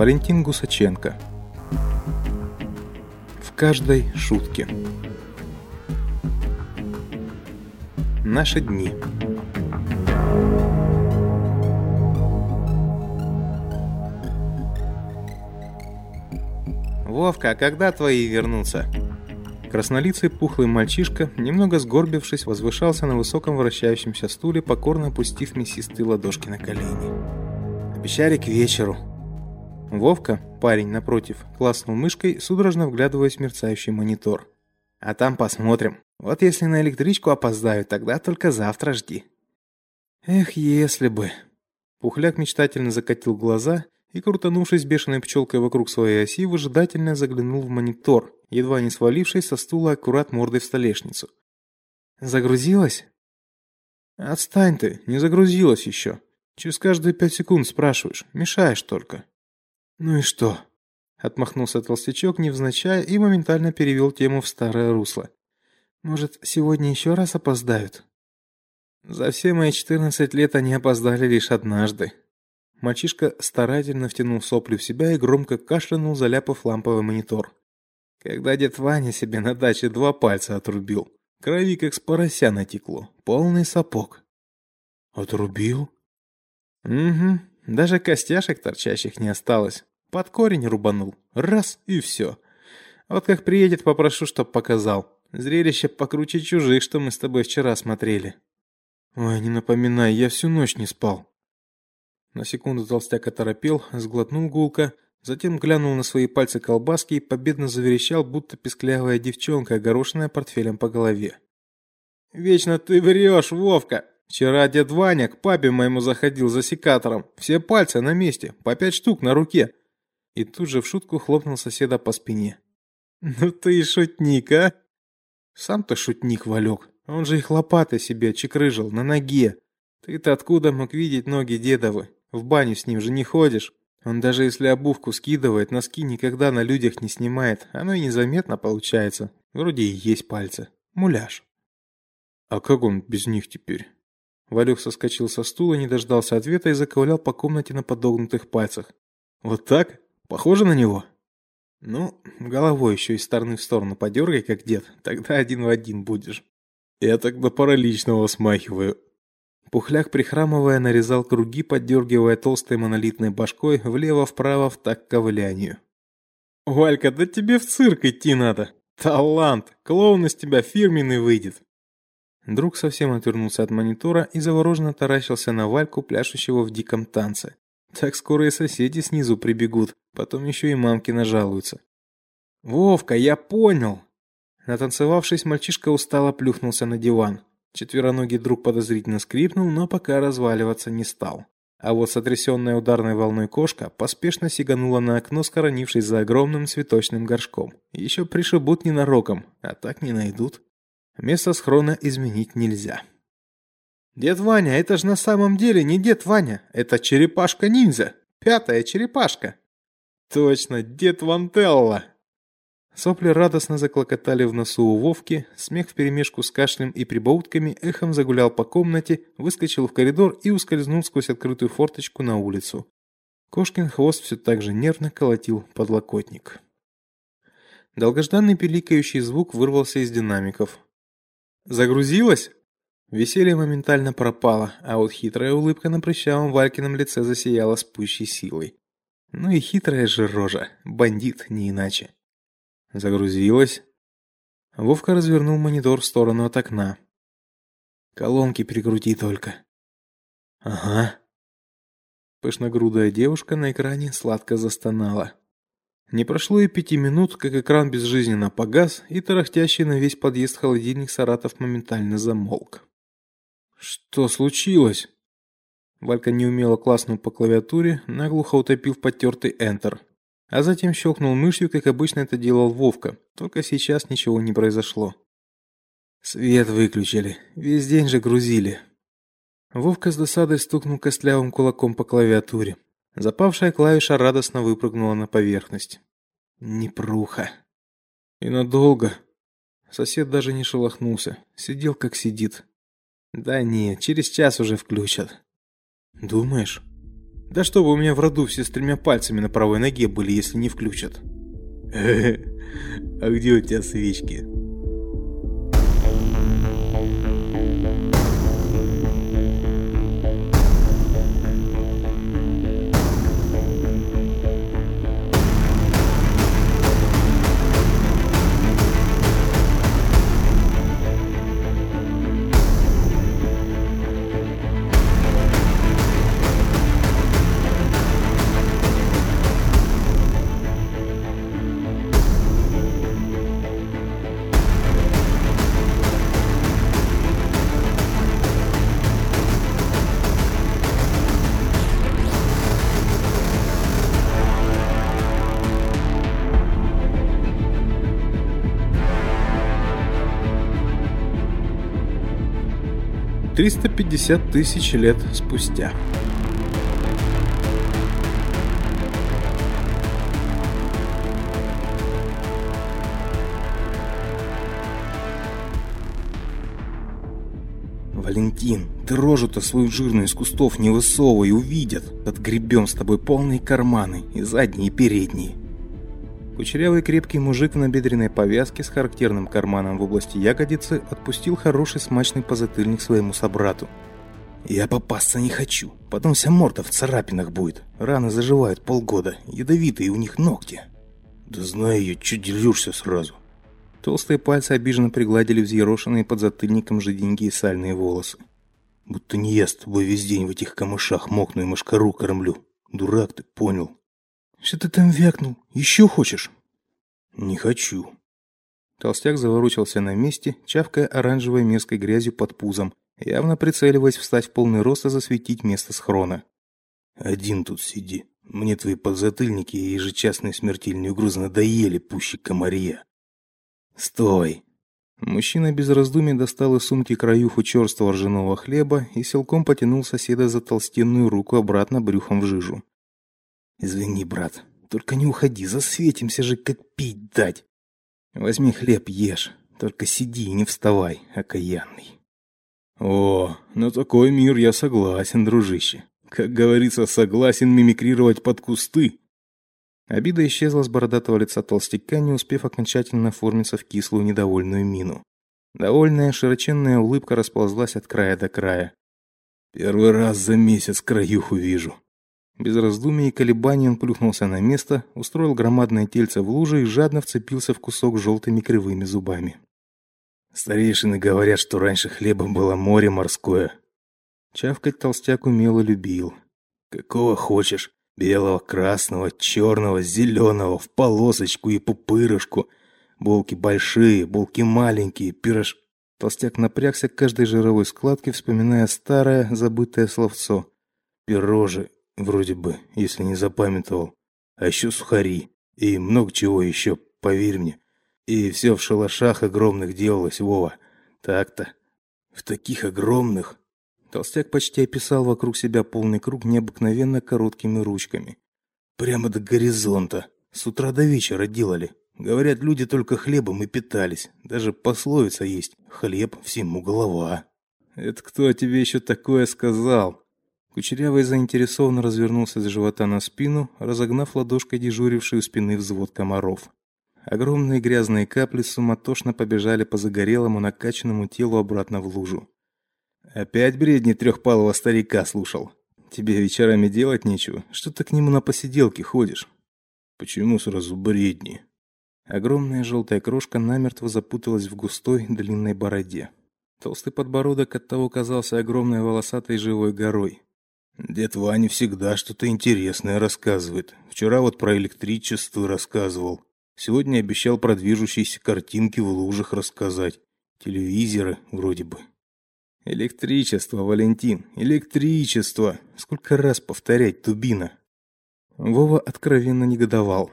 Валентин Гусаченко. В каждой шутке. Наши дни. Вовка, а когда твои вернутся? Краснолицый пухлый мальчишка, немного сгорбившись, возвышался на высоком вращающемся стуле, покорно опустив мясистые ладошки на колени. Обещали к вечеру. Вовка, парень напротив, класснул мышкой, судорожно вглядываясь в мерцающий монитор. А там посмотрим. Вот если на электричку опоздаю, тогда только завтра жди. Эх, если бы. Пухляк мечтательно закатил глаза и, крутанувшись бешеной пчелкой вокруг своей оси, выжидательно заглянул в монитор, едва не свалившись со стула аккурат мордой в столешницу. «Загрузилась?» «Отстань ты, не загрузилась еще. Через каждые пять секунд спрашиваешь, мешаешь только». «Ну и что?» Отмахнулся толстячок невзначай и моментально перевел тему в старое русло. «Может, сегодня еще раз опоздают?» «За все мои четырнадцать лет они опоздали лишь однажды», Мальчишка старательно втянул сопли в себя и громко кашлянул, заляпав ламповый монитор. Когда дед Ваня себе на даче два пальца отрубил, крови как с порося натекло, полный сапог. Отрубил? Угу, даже костяшек торчащих не осталось. Под корень рубанул, раз и все. Вот как приедет, попрошу, чтоб показал. Зрелище покруче чужих, что мы с тобой вчера смотрели. Ой, не напоминай, я всю ночь не спал. На секунду толстяк оторопел, сглотнул гулко, затем глянул на свои пальцы колбаски и победно заверещал, будто песклявая девчонка, огорошенная портфелем по голове. «Вечно ты врешь, Вовка! Вчера дед Ваня к папе моему заходил за секатором. Все пальцы на месте, по пять штук на руке». И тут же в шутку хлопнул соседа по спине. «Ну ты и шутник, а?» «Сам-то шутник, Валек. Он же их лопатой себе чекрыжил на ноге. Ты-то откуда мог видеть ноги дедовы? В баню с ним же не ходишь. Он даже если обувку скидывает, носки никогда на людях не снимает. Оно и незаметно получается. Вроде и есть пальцы. Муляж. А как он без них теперь? Валюх соскочил со стула, не дождался ответа и заковылял по комнате на подогнутых пальцах. Вот так? Похоже на него? Ну, головой еще из стороны в сторону подергай, как дед, тогда один в один будешь. Я тогда параличного смахиваю. Пухляк, прихрамывая, нарезал круги, поддергивая толстой монолитной башкой влево-вправо в так ковылянию. «Валька, да тебе в цирк идти надо! Талант! Клоун из тебя фирменный выйдет!» Друг совсем отвернулся от монитора и завороженно таращился на Вальку, пляшущего в диком танце. Так скоро и соседи снизу прибегут, потом еще и мамки нажалуются. «Вовка, я понял!» Натанцевавшись, мальчишка устало плюхнулся на диван. Четвероногий друг подозрительно скрипнул, но пока разваливаться не стал. А вот сотрясенная ударной волной кошка поспешно сиганула на окно, скоронившись за огромным цветочным горшком. Еще пришибут ненароком, а так не найдут. Место схрона изменить нельзя. Дед Ваня, это же на самом деле не дед Ваня, это черепашка-ниндзя, пятая черепашка. Точно, дед Вантелла. Сопли радостно заклокотали в носу у Вовки, смех вперемешку с кашлем и прибаутками эхом загулял по комнате, выскочил в коридор и ускользнул сквозь открытую форточку на улицу. Кошкин хвост все так же нервно колотил подлокотник. Долгожданный пиликающий звук вырвался из динамиков. «Загрузилась?» Веселье моментально пропало, а вот хитрая улыбка на прыщавом Валькином лице засияла с пущей силой. Ну и хитрая же рожа, бандит не иначе. Загрузилась. Вовка развернул монитор в сторону от окна. Колонки прикрути только. Ага. Пышногрудая девушка на экране сладко застонала. Не прошло и пяти минут, как экран безжизненно погас, и тарахтящий на весь подъезд холодильник Саратов моментально замолк. Что случилось? Валька неумело класснул по клавиатуре, наглухо утопив потертый Enter а затем щелкнул мышью, как обычно это делал Вовка. Только сейчас ничего не произошло. Свет выключили. Весь день же грузили. Вовка с досадой стукнул костлявым кулаком по клавиатуре. Запавшая клавиша радостно выпрыгнула на поверхность. Непруха. И надолго. Сосед даже не шелохнулся, сидел как сидит. Да нет, через час уже включат. Думаешь? Да чтобы у меня в роду все с тремя пальцами на правой ноге были, если не включат. А где у тебя свечки? 350 тысяч лет спустя. Валентин, ты рожу-то свою жирную из кустов не высовывай, увидят. Отгребем с тобой полные карманы, и задние, и передние. Кучерявый крепкий мужик в набедренной повязке с характерным карманом в области ягодицы отпустил хороший смачный позатыльник своему собрату. «Я попасться не хочу. Потом вся морда в царапинах будет. Раны заживают полгода. Ядовитые у них ногти». «Да знаю я, чё дерёшься сразу?» Толстые пальцы обиженно пригладили взъерошенные под затыльником жиденькие сальные волосы. «Будто не я с тобой весь день в этих камышах мокну и мошкару кормлю. Дурак ты, понял?» Что ты там вякнул? Еще хочешь? Не хочу. Толстяк заворочился на месте, чавкая оранжевой мерзкой грязью под пузом, явно прицеливаясь встать в полный рост и засветить место схрона. Один тут сиди. Мне твои подзатыльники и ежечасные смертельные угрозы надоели пуще комарья. Стой. Мужчина без раздумий достал из сумки краюху черствого ржаного хлеба и силком потянул соседа за толстенную руку обратно брюхом в жижу. Извини, брат, только не уходи, засветимся же, как пить дать. Возьми хлеб, ешь, только сиди и не вставай, окаянный. О, на такой мир я согласен, дружище. Как говорится, согласен мимикрировать под кусты. Обида исчезла с бородатого лица толстяка, не успев окончательно оформиться в кислую недовольную мину. Довольная широченная улыбка расползлась от края до края. Первый раз за месяц краюху вижу. Без раздумий и колебаний он плюхнулся на место, устроил громадное тельце в луже и жадно вцепился в кусок желтыми кривыми зубами. Старейшины говорят, что раньше хлеба было море морское. Чавкать толстяк умело любил. Какого хочешь, белого, красного, черного, зеленого, в полосочку и пупырышку. Булки большие, булки маленькие, пирож... Толстяк напрягся к каждой жировой складке, вспоминая старое, забытое словцо. Пирожи Вроде бы, если не запамятовал. А еще сухари. И много чего еще, поверь мне. И все в шалашах огромных делалось, Вова. Так-то. В таких огромных. Толстяк почти описал вокруг себя полный круг необыкновенно короткими ручками. Прямо до горизонта. С утра до вечера делали. Говорят, люди только хлебом и питались. Даже пословица есть: хлеб всему голова. Это кто тебе еще такое сказал? Кучерявый заинтересованно развернулся с живота на спину, разогнав ладошкой дежуривший у спины взвод комаров. Огромные грязные капли суматошно побежали по загорелому накачанному телу обратно в лужу. Опять бредни трехпалого старика слушал. Тебе вечерами делать нечего, что ты к нему на посиделки ходишь? Почему сразу бредни? Огромная желтая крошка намертво запуталась в густой длинной бороде. Толстый подбородок оттого казался огромной волосатой живой горой. Дед Ваня всегда что-то интересное рассказывает. Вчера вот про электричество рассказывал. Сегодня обещал про движущиеся картинки в лужах рассказать. Телевизоры вроде бы. Электричество, Валентин, электричество. Сколько раз повторять, тубина? Вова откровенно негодовал.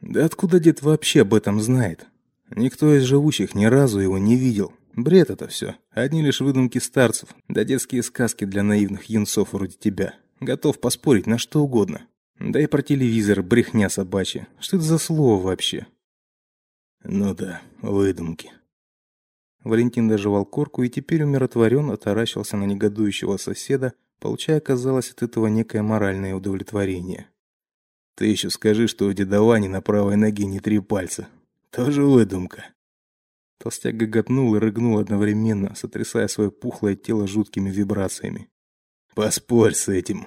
Да откуда дед вообще об этом знает? Никто из живущих ни разу его не видел. Бред это все. Одни лишь выдумки старцев, да детские сказки для наивных юнцов вроде тебя. Готов поспорить на что угодно. Да и про телевизор брехня собачья. Что это за слово вообще? Ну да, выдумки. Валентин доживал корку и теперь умиротворенно таращился на негодующего соседа, получая, казалось, от этого некое моральное удовлетворение. Ты еще скажи, что у деда Вани на правой ноге не три пальца. Тоже выдумка. Толстяк гоготнул и рыгнул одновременно, сотрясая свое пухлое тело жуткими вибрациями. Поспорь с этим.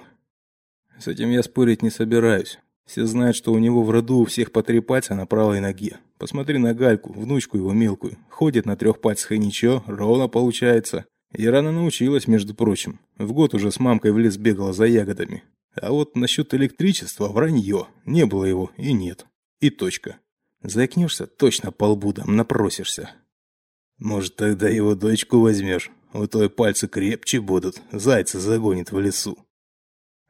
С этим я спорить не собираюсь. Все знают, что у него в роду у всех по три пальца на правой ноге. Посмотри на Гальку, внучку его мелкую. Ходит на трех пальцах и ничего, ровно получается. И рано научилась, между прочим. В год уже с мамкой в лес бегала за ягодами. А вот насчет электричества вранье. Не было его и нет. И точка. Заикнешься, точно по лбу дам, напросишься. Может, тогда его дочку возьмешь? У той пальцы крепче будут, зайца загонит в лесу.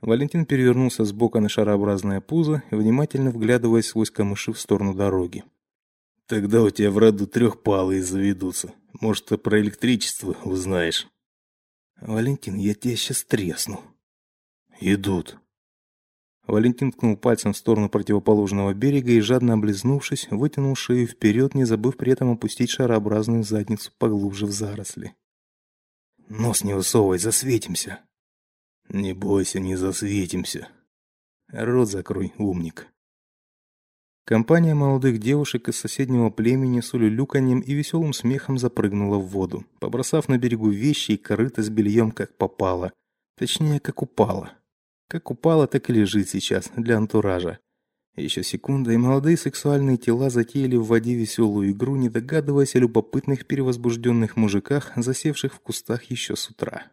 Валентин перевернулся с на шарообразное пузо, внимательно вглядываясь сквозь камыши в сторону дороги. Тогда у тебя в роду трехпалые заведутся. Может, ты про электричество узнаешь. Валентин, я тебя сейчас тресну. Идут. Валентин ткнул пальцем в сторону противоположного берега и, жадно облизнувшись, вытянул шею вперед, не забыв при этом опустить шарообразную задницу поглубже в заросли. «Нос не высовывай, засветимся!» «Не бойся, не засветимся!» «Рот закрой, умник!» Компания молодых девушек из соседнего племени с улюлюканьем и веселым смехом запрыгнула в воду, побросав на берегу вещи и корыто с бельем как попало. Точнее, как упало. Как упала, так и лежит сейчас, для антуража. Еще секунда, и молодые сексуальные тела затеяли в воде веселую игру, не догадываясь о любопытных перевозбужденных мужиках, засевших в кустах еще с утра.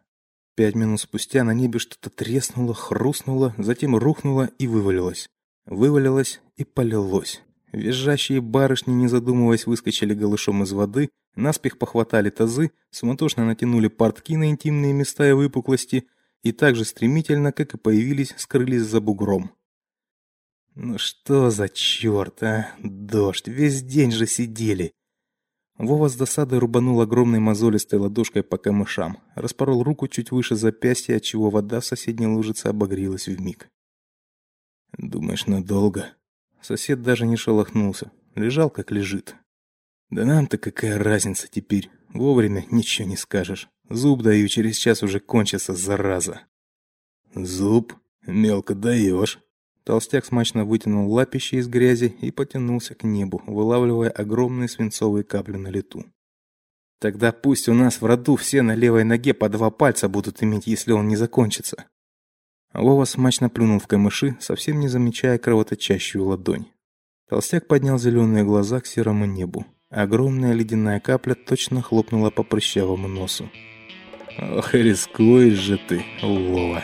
Пять минут спустя на небе что-то треснуло, хрустнуло, затем рухнуло и вывалилось. Вывалилось и полилось. Визжащие барышни, не задумываясь, выскочили голышом из воды, наспех похватали тазы, суматошно натянули портки на интимные места и выпуклости и так же стремительно, как и появились, скрылись за бугром. Ну что за черт, а? Дождь, весь день же сидели. Вова с досадой рубанул огромной мозолистой ладошкой по камышам, распорол руку чуть выше запястья, отчего вода в соседней лужице обогрелась вмиг. Думаешь, надолго? Сосед даже не шелохнулся, лежал как лежит. Да нам-то какая разница теперь? Вовремя ничего не скажешь. Зуб даю, через час уже кончится, зараза. Зуб? Мелко даешь. Толстяк смачно вытянул лапище из грязи и потянулся к небу, вылавливая огромные свинцовые капли на лету. Тогда пусть у нас в роду все на левой ноге по два пальца будут иметь, если он не закончится. Вова смачно плюнул в камыши, совсем не замечая кровоточащую ладонь. Толстяк поднял зеленые глаза к серому небу. Огромная ледяная капля точно хлопнула по прыщавому носу. Ох, рискуешь же ты, Вова.